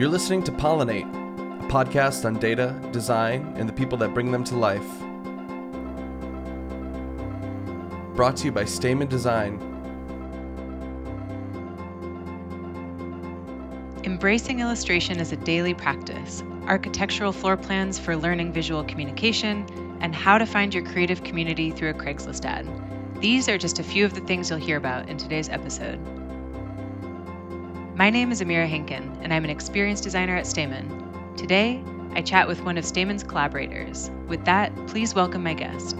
You're listening to Pollinate, a podcast on data, design, and the people that bring them to life. Brought to you by Stamen Design. Embracing illustration as a daily practice, architectural floor plans for learning visual communication, and how to find your creative community through a Craigslist ad. These are just a few of the things you'll hear about in today's episode. My name is Amira Hinken, and I'm an experienced designer at Stamen. Today, I chat with one of Stamen's collaborators. With that, please welcome my guest.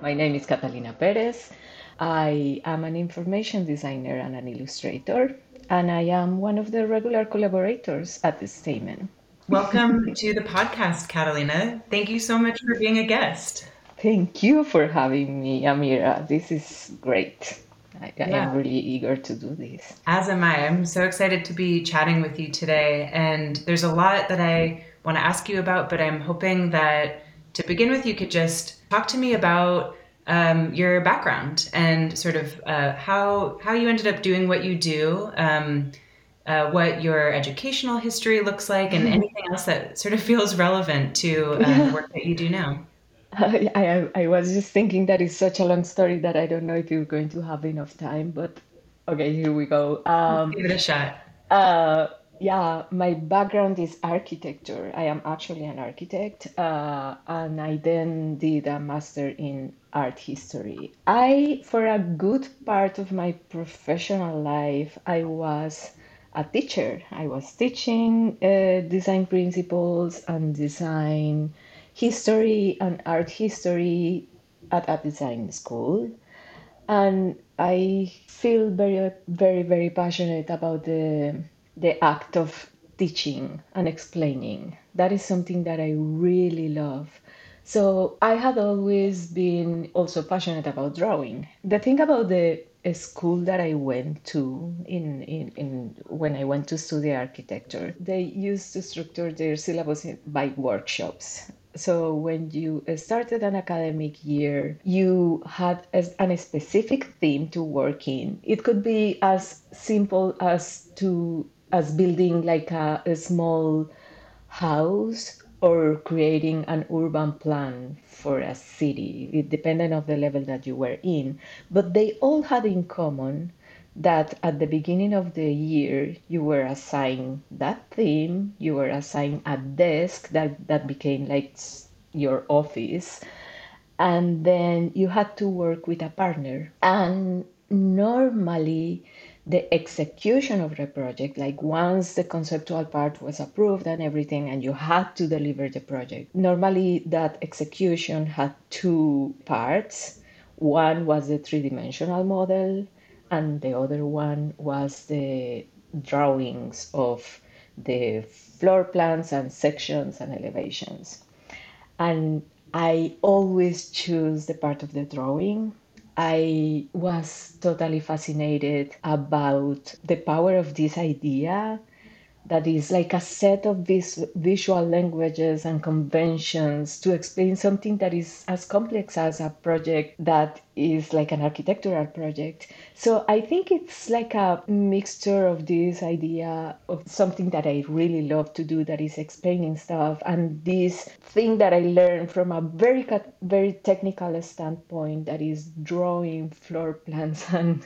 My name is Catalina Perez. I am an information designer and an illustrator, and I am one of the regular collaborators at the Stamen. Welcome to the podcast, Catalina. Thank you so much for being a guest. Thank you for having me, Amira. This is great. I, I Yeah. am really eager to do this. As am I. I'm so excited to be chatting with you today. And there's a lot that I want to ask you about, but I'm hoping that to begin with, you could just talk to me about um, your background and sort of uh, how how you ended up doing what you do, um, uh, what your educational history looks like, and anything else that sort of feels relevant to um, the work that you do now. I, I, I was just thinking that is such a long story that I don't know if you're going to have enough time, but okay, here we go. Um, Give it a shot. Uh, yeah, my background is architecture. I am actually an architect, uh, and I then did a master in art history. I, for a good part of my professional life, I was a teacher. I was teaching uh, design principles and design history and art history at a design school and I feel very, very, very passionate about the the act of teaching and explaining. That is something that I really love. So I had always been also passionate about drawing. The thing about the school that I went to in, in, in when I went to study architecture, they used to structure their syllabus by workshops. So when you uh, started an academic year, you had as an specific theme to work in. It could be as simple as to as building like a, a small house or creating an urban plan for a city. It depended on the level that you were in. But they all had in common that at the beginning of the year you were assigned that theme, you were assigned a desk that, that became like your office, and then you had to work with a partner. And normally the execution of the project, like once the conceptual part was approved and everything, and you had to deliver the project, normally that execution had two parts. One was the three dimensional model, and the other one was the drawings of the floor plans and sections and elevations. And I always choose the part of the drawing. I was totally fascinated about the power of this idea that is like a set of these visual languages and conventions to explain something that is as complex as a project that is like an architectural project. So I think it's like a mixture of this idea of something that I really love to do that is explaining stuff and this thing that I learned from a very very technical standpoint that is drawing floor plans and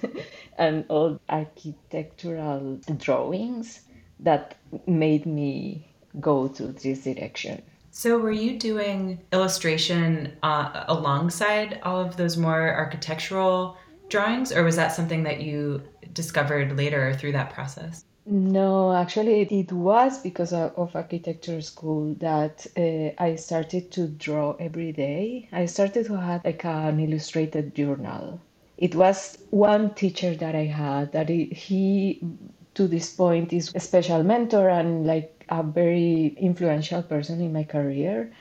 and all architectural drawings that made me go to this direction. So, were you doing illustration uh, alongside all of those more architectural drawings, or was that something that you discovered later through that process? No, actually, it was because of, architecture school that uh, I started to draw every day. I started to have like an illustrated journal. It was one teacher that I had that he to this point is a special mentor and like a very influential person in my career.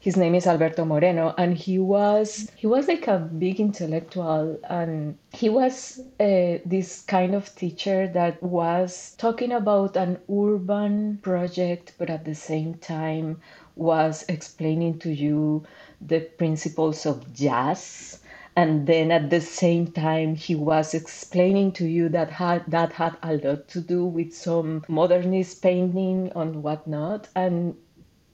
His name is Alberto Moreno, and he was he was like a big intellectual, and he was uh, this kind of teacher that was talking about an urban project, but at the same time was explaining to you the principles of jazz and then at the same time he was explaining to you that had that had a lot to do with some modernist painting and whatnot. And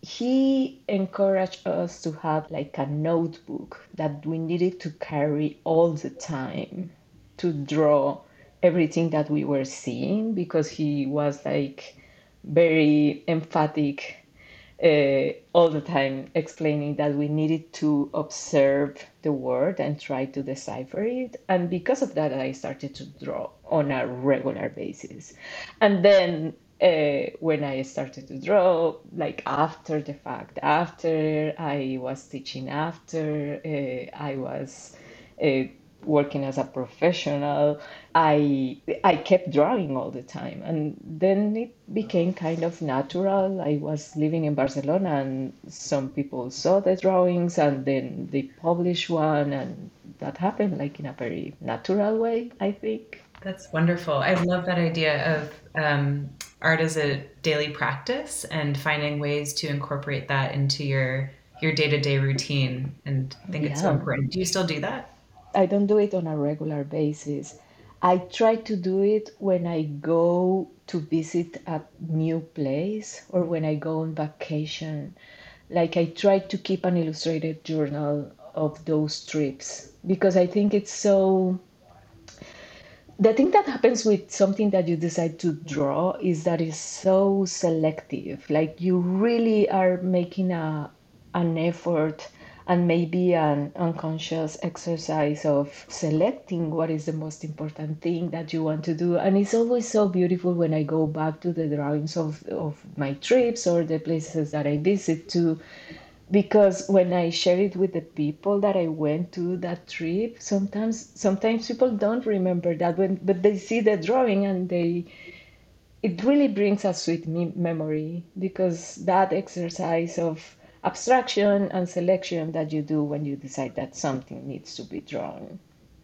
he encouraged us to have like a notebook that we needed to carry all the time to draw everything that we were seeing because he was like very emphatic uh, all the time explaining that we needed to observe the word and try to decipher it. And because of that, I started to draw on a regular basis. And then uh, when I started to draw, like after the fact, after I was teaching, after uh, I was uh, working as a professional, I I kept drawing all the time, and then it became kind of natural. I was living in Barcelona, and some people saw the drawings, and then they published one, and that happened like in a very natural way. I think. That's wonderful. I love that idea of um, art as a daily practice and finding ways to incorporate that into your your day to day routine. And I think yeah. it's so important. Do you still do that? I don't do it on a regular basis. I try to do it when I go to visit a new place or when I go on vacation. Like I try to keep an illustrated journal of those trips because I think it's so the thing that happens with something that you decide to draw is that it's so selective like you really are making a an effort and maybe an unconscious exercise of selecting what is the most important thing that you want to do. And it's always so beautiful when I go back to the drawings of, of my trips or the places that I visit to because when I share it with the people that I went to that trip, sometimes sometimes people don't remember that when but they see the drawing and they it really brings a sweet me- memory because that exercise of abstraction and selection that you do when you decide that something needs to be drawn.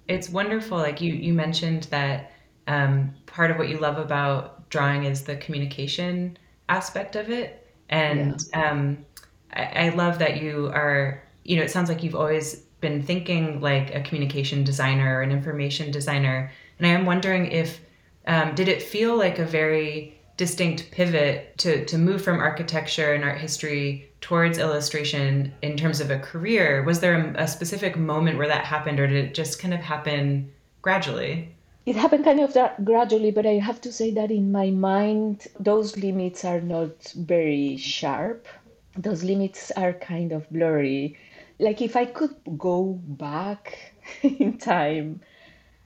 It's wonderful. Like you, you mentioned that um, part of what you love about drawing is the communication aspect of it. And yeah. um, I, I love that you are, you know, it sounds like you've always been thinking like a communication designer or an information designer. And I am wondering if, um, did it feel like a very distinct pivot to, to move from architecture and art history towards illustration in terms of a career. Was there a, a, specific moment where that happened or did it just kind of happen gradually? It happened kind of gradually but i have to say that in my mind those limits are not very sharp. Those limits are kind of blurry. Like if i could go back in time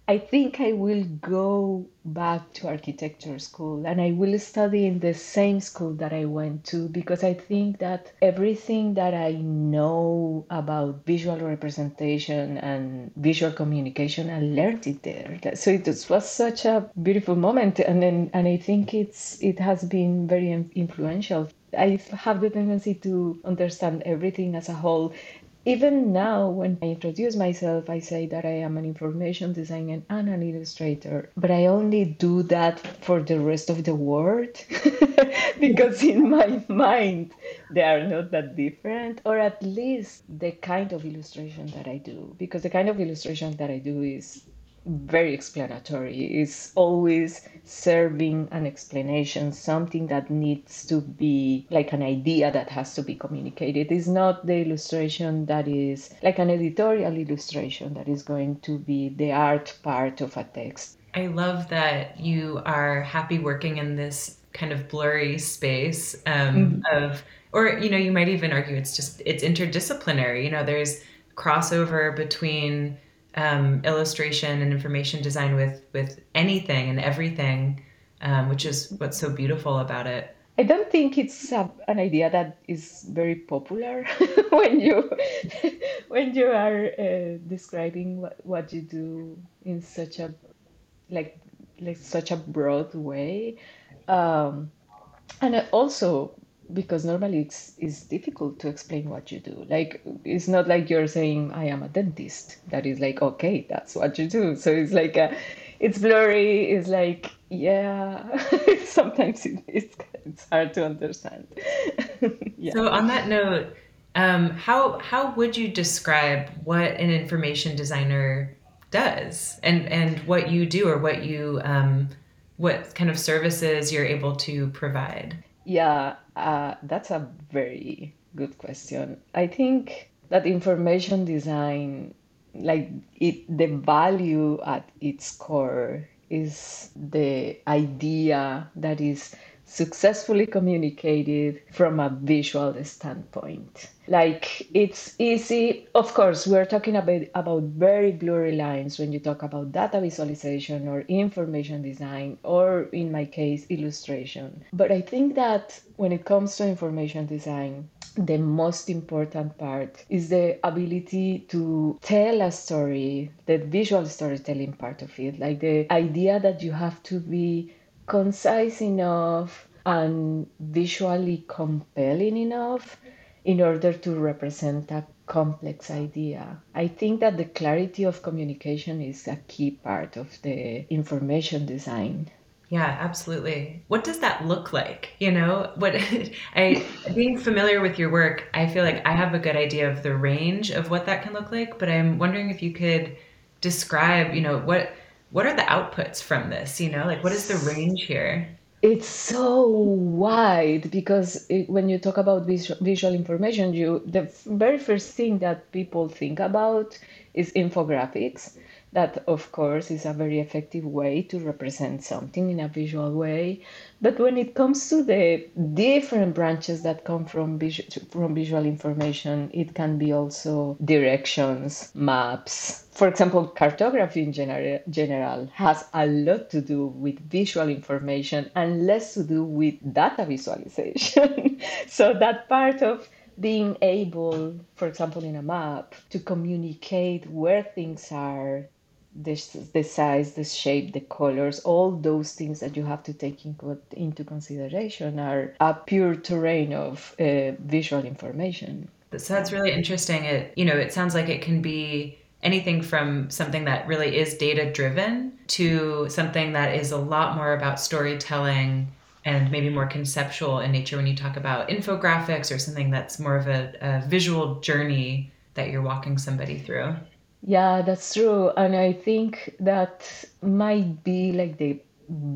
I think I will go back to architecture school and I will study in the same school that I went to because I think that everything that I know about visual representation and visual communication, I learned it there. So it was such a beautiful moment, and then, and I think it's it has been very influential. I have the tendency to understand everything as a whole even now, when I introduce myself, I say that I am an information designer and an illustrator, but I only do that for the rest of the world because in my mind they are not that different, or at least the kind of illustration that I do, because the kind of illustration that I do is very explanatory. It's always serving an explanation, something that needs to be like an idea that has to be communicated. It's not the illustration that is like an editorial illustration that is going to be the art part of a text. I love that you are happy working in this kind of blurry space um, mm-hmm. of, or, you know, you might even argue it's just, it's interdisciplinary. You know, there's crossover between um, illustration and information design with with anything and everything, um, which is what's so beautiful about it. I don't think it's a, an idea that is very popular when you when you are uh, describing what, what you do in such a like like such a broad way, um, and also because normally it's it's difficult to explain what you do. Like it's not like you're saying i am a dentist. That is like okay that's what you do. So it's like a, it's blurry it's like yeah sometimes it, it's it's hard to understand. Yeah. so on that note Um, how how would you describe what an information designer does, and and what you do, or what you um, what kind of services you're able to provide? Yeah, uh, that's a very good question. I think that information design, like it, the value at its core is the idea that is successfully communicated from a visual standpoint. Like it's easy, of course, we're talking about, about very blurry lines when you talk about data visualization or information design, or in my case, illustration. But I think that when it comes to information design, the most important part is the ability to tell a story, the visual storytelling part of it, like the idea that you have to be concise enough and visually compelling enough in order to represent a complex idea. I think that the clarity of communication is a key part of the information design. Yeah, absolutely. What does that look like? You know, what I being familiar with your work, I feel like I have a good idea of the range of what that can look like, but I'm wondering if you could describe, you know, what what are the outputs from this? You know, like what is the range here? It's so wide because it, when you talk about visual, visual information, you the very first thing that people think about is infographics that of course is a very effective way to represent something in a visual way. But when it comes to the different branches that come from visual, from visual information it can be also directions maps. For example cartography in general, general has a lot to do with visual information and less to do with data visualization. So that part of being able, for example, in a map, to communicate where things are, the, the size, the shape, the colors, all those things that you have to take in, into consideration are a pure terrain of uh, visual information. So that's really interesting. It you know it sounds like it can be anything from something that really is data driven to something that is a lot more about storytelling and maybe more conceptual in nature when you talk about infographics or something that's more of a, a visual journey that you're walking somebody through. Yeah, that's true. And I think that might be like the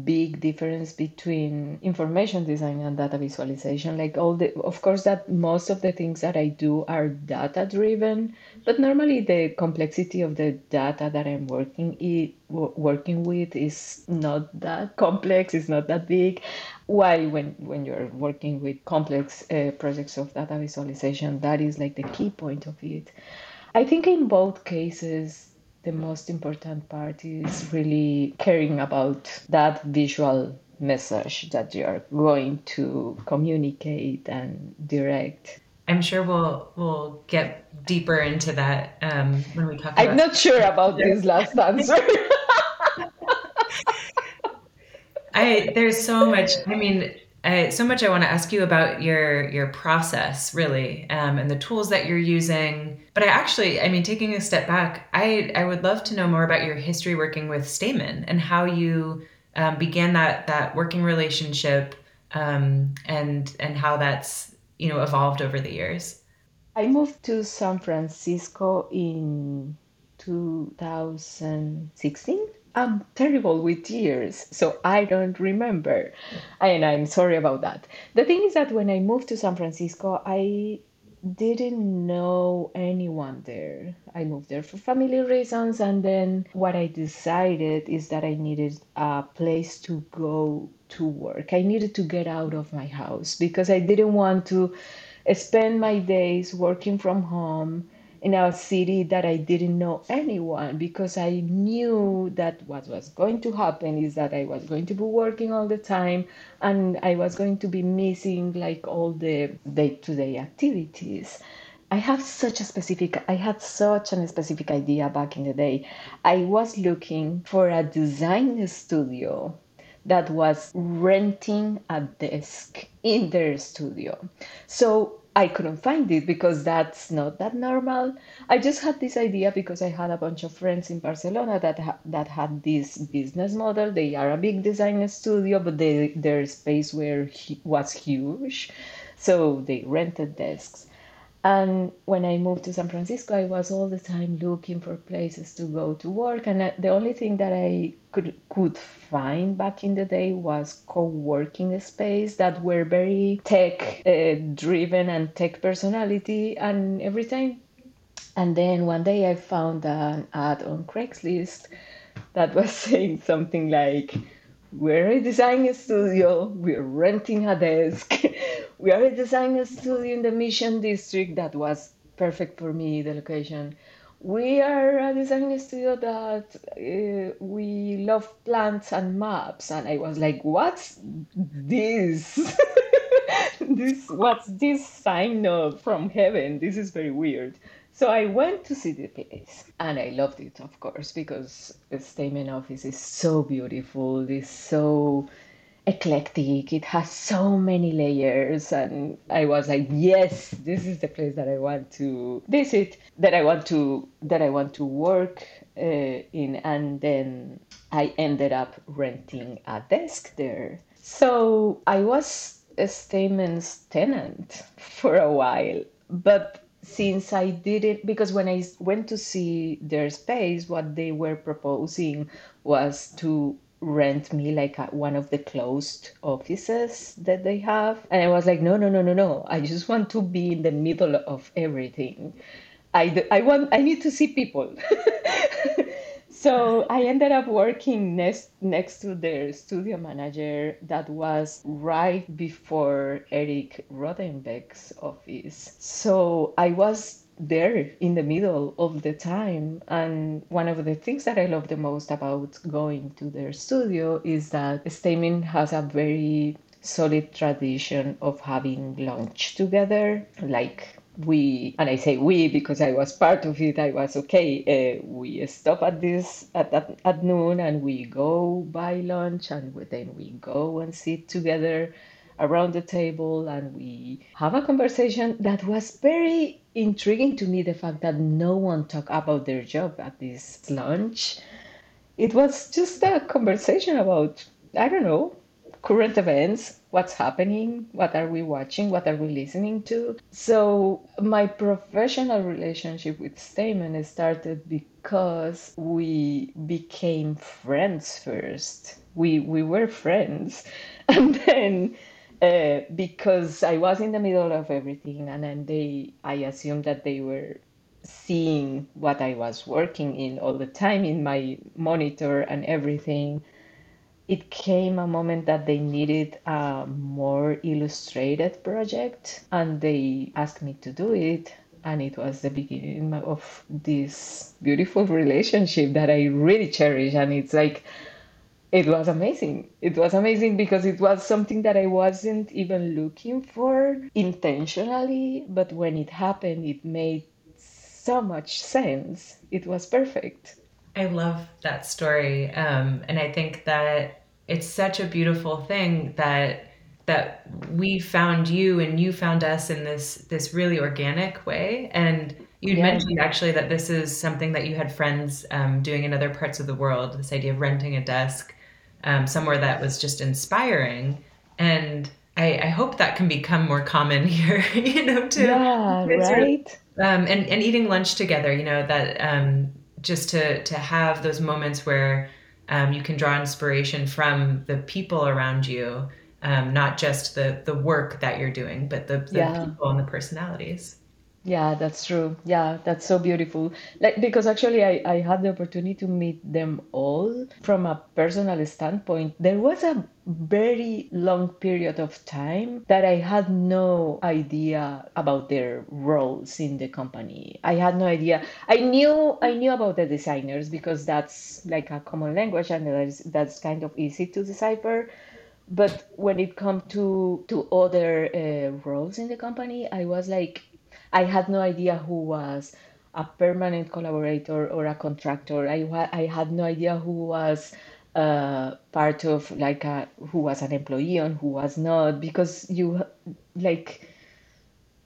big difference between information design and data visualization. Like all the of course that most of the things that i do are data driven but normally the complexity of the data that i'm working it, working with is not that complex it's not that big. While when when you're working with complex uh, projects of data visualization that is like the key point of it I think in both cases, the most important part is really caring about that visual message that you're going to communicate and direct. I'm sure we'll we'll get deeper into that um, when we talk. I'm not sure about this last answer. I there's so much. I mean, I, so much I want to ask you about your your process, really, um, and the tools that you're using. But I actually, I mean, taking a step back, I I would love to know more about your history working with Stamen and how you um, began that that working relationship, um, and and how that's you know evolved over the years. I moved to San Francisco in 2016 I'm terrible with years, so I don't remember. And I'm sorry about that. The thing is that when I moved to San Francisco, I didn't know anyone there. I moved there for family reasons, and then what I decided is that I needed a place to go to work. I needed to get out of my house because I didn't want to spend my days working from home in a city that I didn't know anyone because I knew that what was going to happen is that I was going to be working all the time and I was going to be missing like all the day to day activities. I have such a specific, I had such a specific idea back in the day. I was looking for a design studio that was renting a desk in their studio. So I couldn't find it because that's not that normal. I just had this idea because I had a bunch of friends in Barcelona that ha- that had this business model. They are a big design studio, but they, their space were was huge, so they rented desks. And when I moved to San Francisco, I was all the time looking for places to go to work. And the only thing that I could could find back in the day was co-working space that were very tech uh, driven and tech personality. And every time, and then one day I found an ad on Craigslist that was saying something like we're a design studio, we're renting a desk, we are a design studio in the Mission District that was perfect for me, the location. We are a design studio that uh, we love plants and maps. And I was like, what's this? this what's this sign of from heaven? This is very weird. So I went to see the place and I loved it, of course, because the Stamen office is so beautiful, it's so eclectic, it has so many layers. And I was like, yes, this is the place that I want to visit, that I want to that I want to work uh, in. And then I ended up renting a desk there. So I was a Stamen's tenant for a while, but since I did it because when I went to see their space, what they were proposing was to rent me like one of the closed offices that they have. And i was like no no no no no. I just want to be in the middle of everything. I, I want i need to see people. So I ended up working next next to their studio manager that was right before Eric Rodenbeck's office. So I was there in the middle of the time. And one of the things that I love the most about going to their studio is that Stamen has a very solid tradition of having lunch together. Like we and i say we because i was part of it i was okay uh, we stop at this at, at, at noon and we go buy lunch and then we go and sit together around the table and we have a conversation that was very intriguing to me the fact that no one talked about their job at this lunch it was just a conversation about i don't know current events, what's happening, what are we watching, what are we listening to. So my professional relationship with Stamen started because we became friends first. We we were friends, and then. Uh, because I was in the middle of everything, and then they, I assumed that they were seeing what I was working in all the time in my monitor and everything. It came a moment that they needed a more illustrated project and they asked me to do it and it was the beginning of this beautiful relationship that I really cherish and it's like it was amazing. It was amazing because it was something that I wasn't even looking for intentionally, but when it happened, it made so much sense. It was perfect. I love that story. Um, and I think that it's such a beautiful thing that that we found you and you found us in this this really organic way. And you yeah. mentioned actually that this is something that you had friends um, doing in other parts of the world. This idea of renting a desk um, somewhere that was just inspiring. And I, I, hope that can become more common here. you know, too. yeah, right. um, and and eating lunch together. You know that um, just to to have those moments where um, you can draw inspiration from the people around you, um, not just the the work that you're doing, but the, the yeah. people and the personalities. Yeah, that's true. Yeah, that's so beautiful. Like because actually I, I had the opportunity to meet them all from a personal standpoint. There was a very long period of time that I had no idea about their roles in the company. I had no idea. I knew I knew about the designers because that's like a common language and that's that's kind of easy to decipher but when it comes to to other uh, roles in the company i was like I had no idea who was a permanent collaborator or a contractor. I, I had no idea who was uh, part of like a, who was an employee and who was not because you like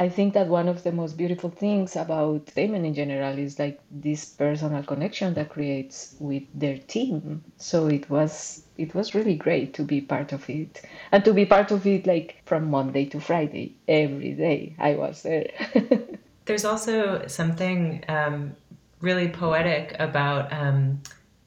I think that one of the most beautiful things about Stamen in general is like this personal connection that creates with their team. So it was it was really great to be part of it and to be part of it like from Monday to Friday every day I was there. There's also something um, really poetic about um,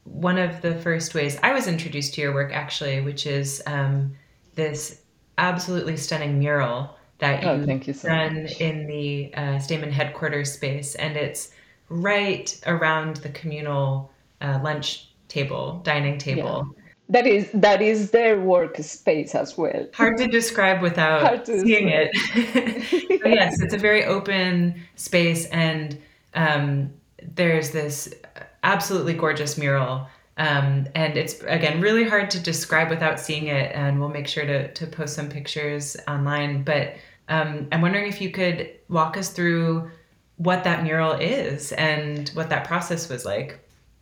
one of the first ways I was introduced to your work, actually, which is um, this absolutely stunning mural that Oh, thank you so done much. in the uh, Stamen headquarters space, and it's right around the communal uh, lunch table, dining Yeah. table. That is that is their workspace as well. Hard to describe without to seeing describe. it. Yes, it's a very open space, and um, there's this absolutely gorgeous mural. Um, and it's again really hard to describe without seeing it, and we'll make sure to, to post some pictures online. But um, I'm wondering if you could walk us through what that mural is and what that process was like.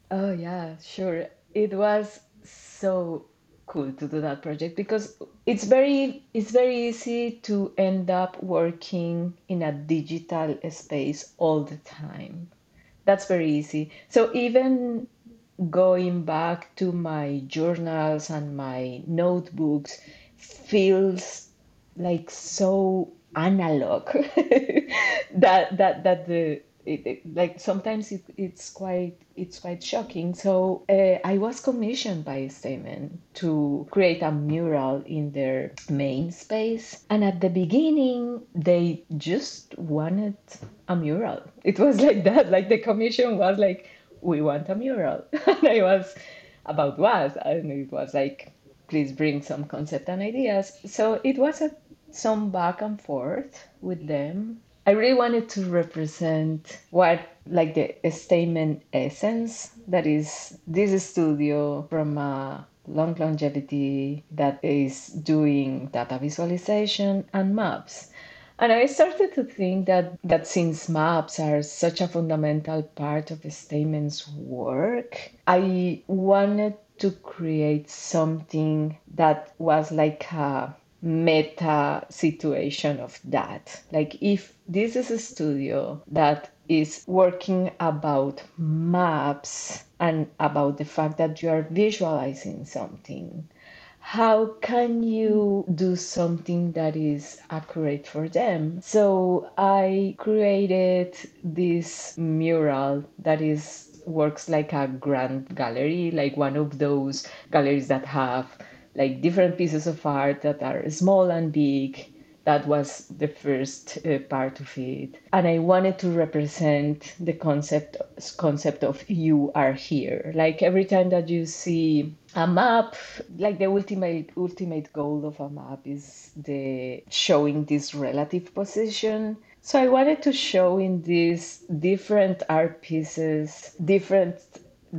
Oh yeah, sure. It was so cool to do that project because it's very it's very easy to end up working in a digital space all the time. That's very easy. So even going back to my journals and my notebooks feels like so analog that that that the it, it- like sometimes it, it's quite it's quite shocking. So uh, i was commissioned by stamen to create a mural in their main space and at the beginning they just wanted a mural. It was like that like the commission was like we want a mural and i was about what and it was like please bring some concept and ideas so it was a some back and forth with them. I really wanted to represent what, like, the Stamen essence that is this studio from a long longevity that is doing data visualization and maps. And I started to think that that since maps are such a fundamental part of the Stamen's work, I wanted to create something that was like a meta situation of that. Like if this is a studio that is working about maps and about the fact that you are visualizing something, how can you do something that is accurate for them? So I created this mural that is works like a grand gallery, like one of those galleries that have like different pieces of art that are small and big. That was the first uh, part of it, and I wanted to represent the concept concept of you are here. Like every time that you see a map, like the ultimate ultimate goal of a map is the showing this relative position. So I wanted to show in these different art pieces, different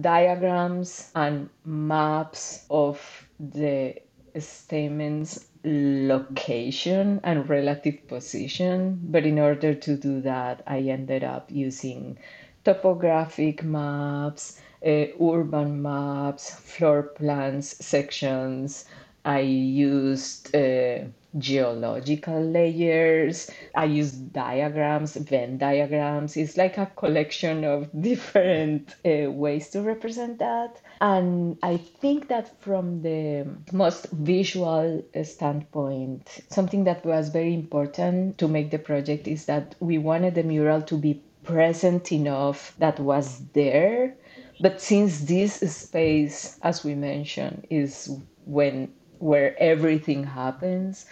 diagrams and maps of the Stamen's location and relative position but in order to do that i ended up using topographic maps uh, urban maps floor plans sections i used uh, geological layers. I used diagrams, Venn diagrams. It's like a collection of different uh, ways to represent that. And I think that from the most visual standpoint, something that was very important to make the project is that we wanted the mural to be present enough that was there. But since this space, as we mentioned, is when where everything happens,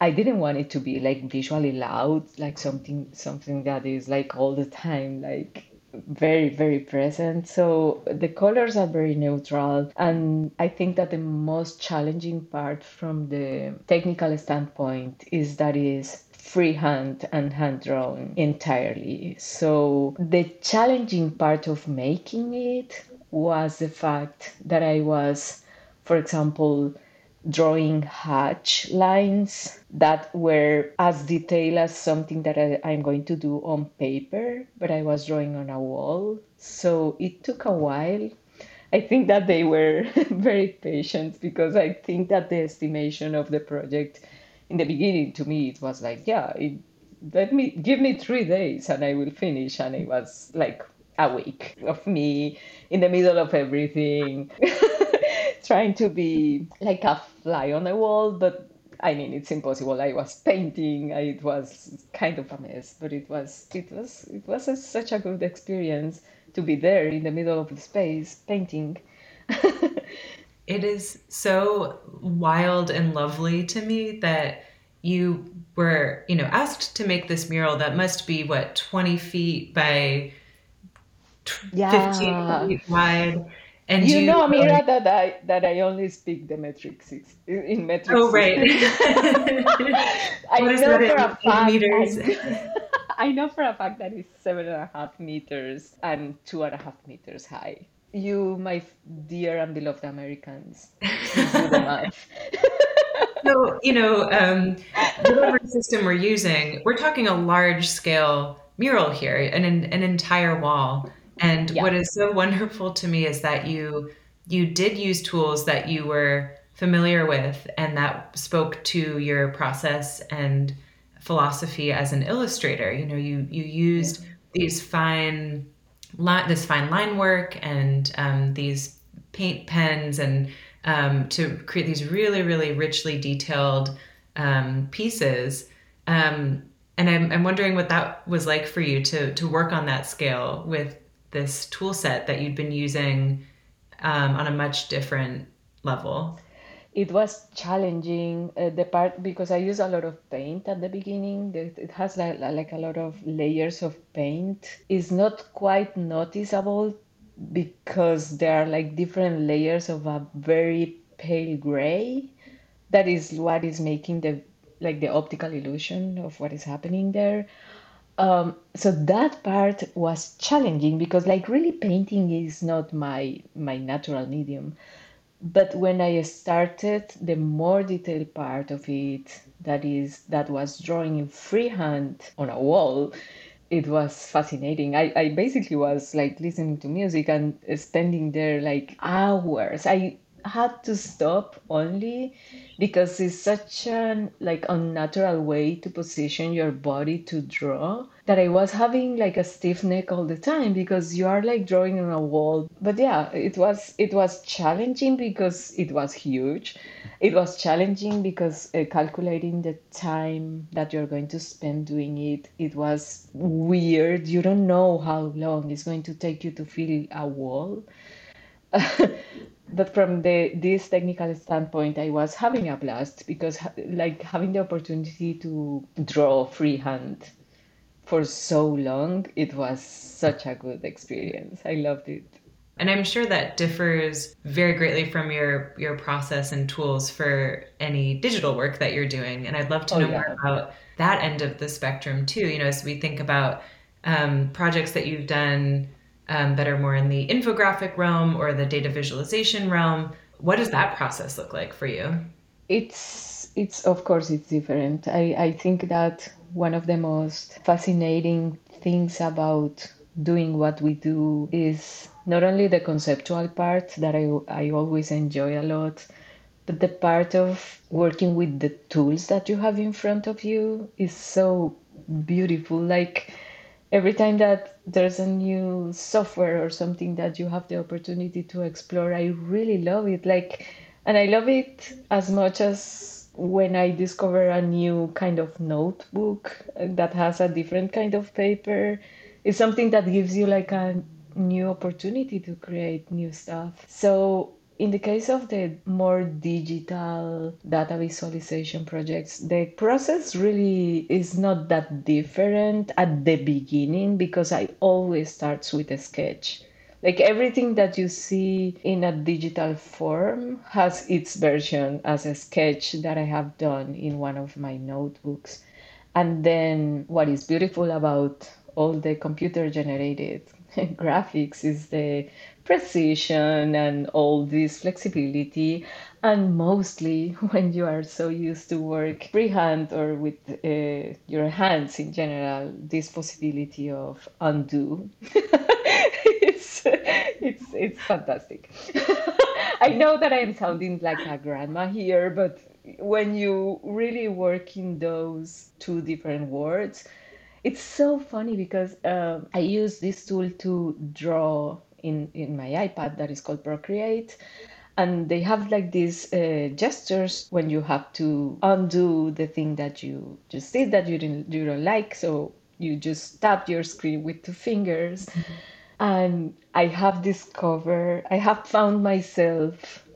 I didn't want it to be like visually loud, like something something that is like all the time, like very very present. So the colors are very neutral, and I think that the most challenging part from the technical standpoint is that is freehand and hand drawn entirely. So the challenging part of making it was the fact that I was, for example, drawing hatch lines that were as detailed as something that I, I'm going to do on paper, but I was drawing on a wall. So it took a while. I think that they were very patient because I think that the estimation of the project in the beginning to me it was like, yeah, it, let me give me three days and I will finish. And it was like a week of me in the middle of everything. trying to be like a fly on the wall, but I mean, it's impossible. I was painting. I, it was kind of a mess, but it was it was it was a, such a good experience to be there in the middle of the space painting. it is so wild and lovely to me that you were, you know, asked to make this mural that must be what 20 feet by yeah. 15 feet wide and you, you know, Amira, like, that I that I only speak the metric six in metric. Oh, right. I know for a fact. Meters? I, I know for a fact that it's seven and a half meters and two and a half meters high. You, my dear and beloved Americans, do the math. so you know, um, whatever system we're using, we're talking a large scale mural here, an an entire wall. And yeah. what is so wonderful to me is that you you did use tools that you were familiar with and that spoke to your process and philosophy as an illustrator. You know, you you used yeah. these fine line, this fine line work and um, these paint pens and um, to create these really really richly detailed um, pieces. Um, and I'm, I'm wondering what that was like for you to to work on that scale with this tool set that you'd been using um, on a much different level? It was challenging uh, the part because I use a lot of paint at the beginning. It has like, like a lot of layers of paint. It's not quite noticeable because there are like different layers of a very pale gray. That is what is making the like the optical illusion of what is happening there um, so that part was challenging because like really painting is not my my natural medium. But when i started the more detailed part of it that is that was drawing in freehand on a wall it was fascinating. I, I basically was like listening to music and spending there like hours. I had to stop only because it's such an like unnatural way to position your body to draw that I was having like a stiff neck all the time because you are like drawing on a wall. But yeah, it was it was challenging because it was huge. It was challenging because uh, calculating the time that you're going to spend doing it, it was weird. You don't know how long it's going to take you to fill a wall. but from the this technical standpoint i was having a blast because like having the opportunity to draw freehand for so long it was such a good experience. I loved it. And i'm sure that differs very greatly from your your process and tools for any digital work that you're doing. And i'd love to oh, know yeah. more about that end of the spectrum too. You know as we think about um, projects that you've done um, that are more in the infographic realm or the data visualization realm. What does that process look like for you? It's it's of course it's different. I, I think that one of the most fascinating things about doing what we do is not only the conceptual part that I, I always enjoy a lot, but the part of working with the tools that you have in front of you is so beautiful. Like every time that there's a new software or something that you have the opportunity to explore i really love it. Like and i love it as much as when i discover a new kind of notebook that has a different kind of paper. It's something that gives you like a new opportunity to create new stuff. So in the case of the more digital data visualization projects, the process really is not that different at the beginning because I always starts with a sketch. Like everything that you see in a digital form has its version as a sketch that I have done in one of my notebooks. And then what is beautiful about all the computer generated graphics is the precision and all this flexibility. And mostly when you are so used to work freehand or with uh, your hands in general this possibility of undo it's it's it's fantastic. I know that i'm sounding like a grandma here but when you really work in those two different words it's so funny because uh, I use this tool to draw in, in my iPad that is called Procreate. and they have like these uh, gestures when you have to undo the thing that you just did that you didn't you don't like so you just tap your screen with two fingers mm-hmm. and i have discovered i have found myself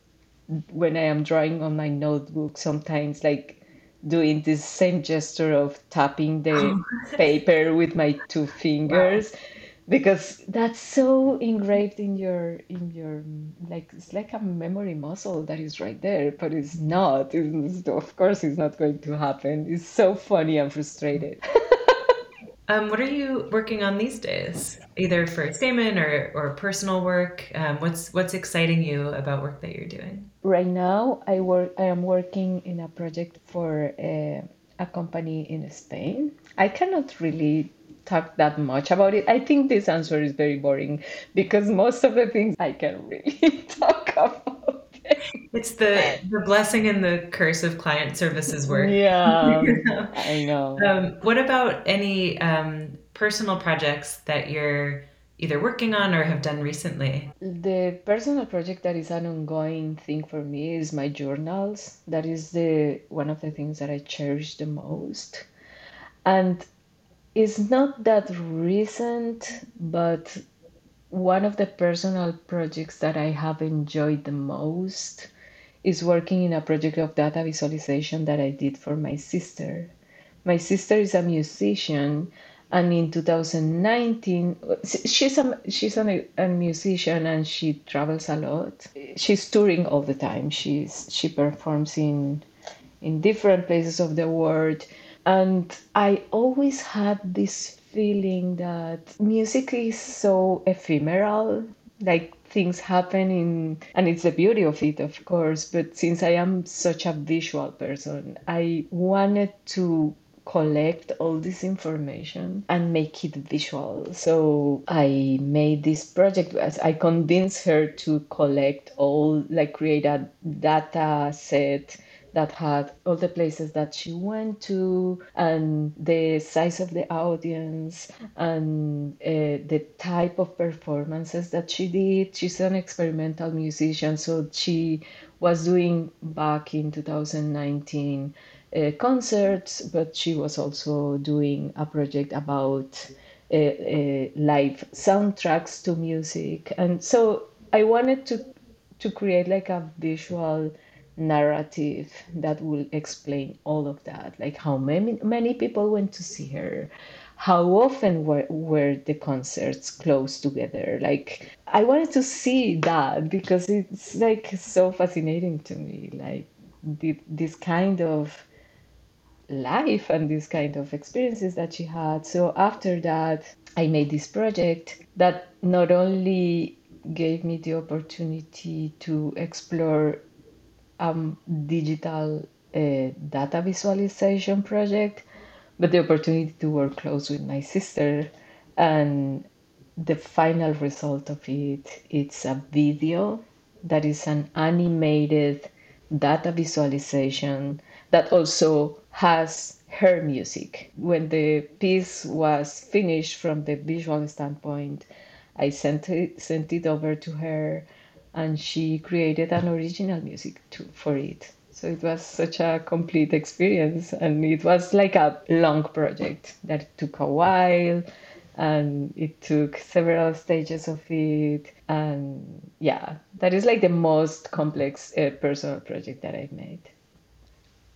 when i am drawing on my notebook sometimes like doing this same gesture of tapping the oh. paper with my two fingers wow because that's so engraved in your in your like it's like a memory muscle that is right there but it's not. It's, of course it's not going to happen. It's so funny i'm frustrated. Um, what are you working on these days? Either for Stamen or, or personal work? Um, what's what's exciting you about work that you're doing? Right now i work i am working in a project for a, a company in spain. I cannot really talk that much about it. I think this answer is very boring because most of the things I can really talk about. It's the the blessing and the curse of client services work. Yeah, I know. Um, what about any um, personal projects that you're either working on or have done recently? The personal project that is an ongoing thing for me is my journals. That is the one of the things that I cherish the most. And it's not that recent, but one of the personal projects that I have enjoyed the most is working in a project of data visualization that I did for my sister. My sister is a musician, and in 2019, she's a she's a, a musician and she travels a lot. She's touring all the time. She's she performs in in different places of the world and I always had this feeling that music is so ephemeral, like things happen in, and it's the beauty of it, of course. But since I am such a visual person, I wanted to collect all this information and make it visual. So I made this project as I convinced her to collect all, like create a data set that had all the places that she went to and the size of the audience and uh, the type of performances that she did. She's an experimental musician, so she was doing back in 2019 uh, concerts, but she was also doing a project about uh, live soundtracks to music. And so I wanted to to create like a visual narrative that will explain all of that. Like how many many people went to see her. How often were, were the concerts close together? Like i wanted to see that because it's like so fascinating to me like the, this kind of life and this kind of experiences that she had. So after that i made this project that not only gave me the opportunity to explore um, digital uh, data visualization project, but the opportunity to work close with my sister. And the final result of it, it's a video that is an animated data visualization that also has her music. When the piece was finished from the visual standpoint, I sent it, sent it over to her and she created an original music too for it. So it was such a complete experience, and it was like a long project that took a while, and it took several stages of it, and yeah, that is like the most complex uh, personal project that I've made.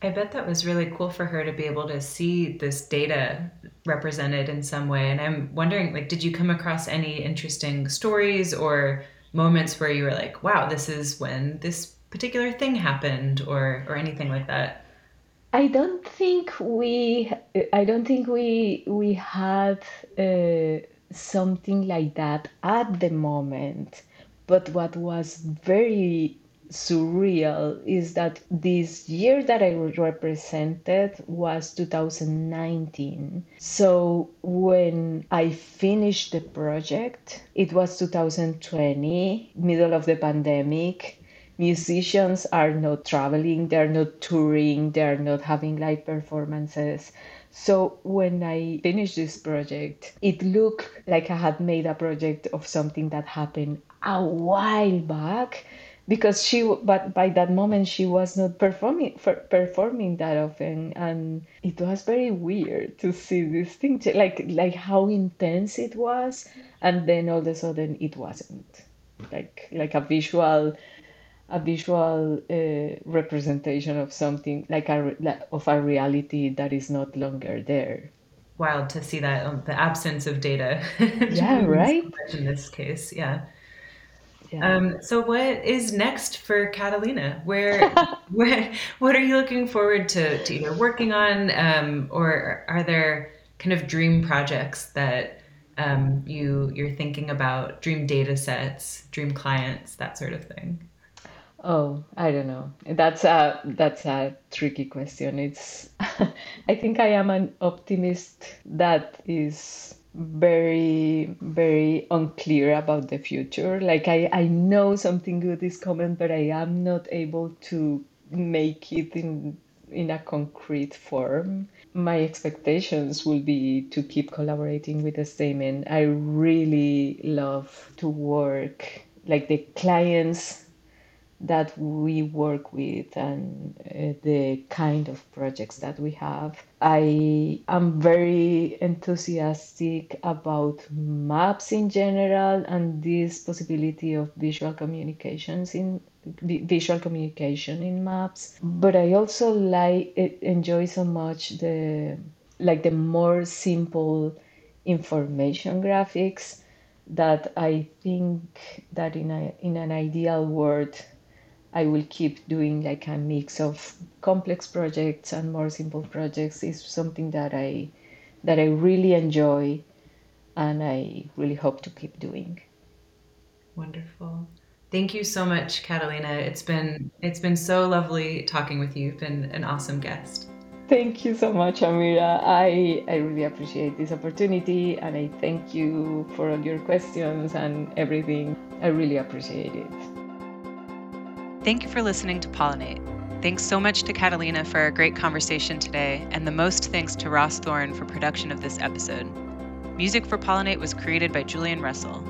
I bet that was really cool for her to be able to see this data represented in some way. And I'm wondering, like, did you come across any interesting stories or moments where you were like, wow, this is when this particular thing happened or or anything like that? I don't think we I don't think we we had uh, something like that at the moment. But what was very surreal is that this year that I represented was 2019. So when I finished the project, it was 2020, middle of the pandemic. Musicians are not traveling, they're not touring, they're not having live performances. So when I finished this project, it looked like I had made a project of something that happened a while back because she but by that moment she was not performing for, performing that often. And it was very weird to see this thing like like how intense it was. And then all of a sudden it wasn't. Like like a visual a visual uh, representation of something like a of a reality that is not longer there. Wild to see that um, the absence of data. Yeah right? in this case yeah yeah. Um, so what is next for Catalina? Where, where, what are you looking forward to, to either working on, um, or are there kind of dream projects that um, you you're thinking about, dream data sets, dream clients, that sort of thing? Oh, I don't know. That's a that's a tricky question. It's I think I am an optimist that is very very unclear about the future. Like i i know something good is coming but i am not able to make it in in a concrete form. My expectations will be to keep collaborating with the Stamen i really love to work like the clients that we work with and uh, the kind of projects that we have. I am very enthusiastic about maps in general and this possibility of visual communications in visual communication in maps but i also like enjoy so much the like the more simple information graphics that i think that in a in an ideal world I will keep doing like a mix of complex projects and more simple projects is something that I that I really enjoy and I really hope to keep doing. Wonderful. Thank you so much, Catalina. It's been it's been so lovely talking with you. You've been an awesome guest. Thank you so much, Amira. I, I really appreciate this opportunity and I thank you for all your questions and everything. I really appreciate it. Thank you for listening to Pollinate. Thanks so much to Catalina for our great conversation today, and the most thanks to Ross Thorn for production of this episode. Music for Pollinate was created by Julian Russell.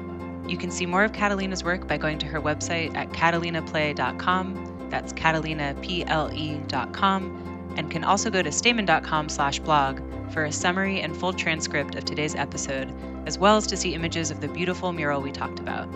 You can see more of Catalina's work by going to her website at catalinaplay.com. That's catalinaple.com, and can also go to stamen.com slash blog for a summary and full transcript of today's episode, as well as to see images of the beautiful mural we talked about.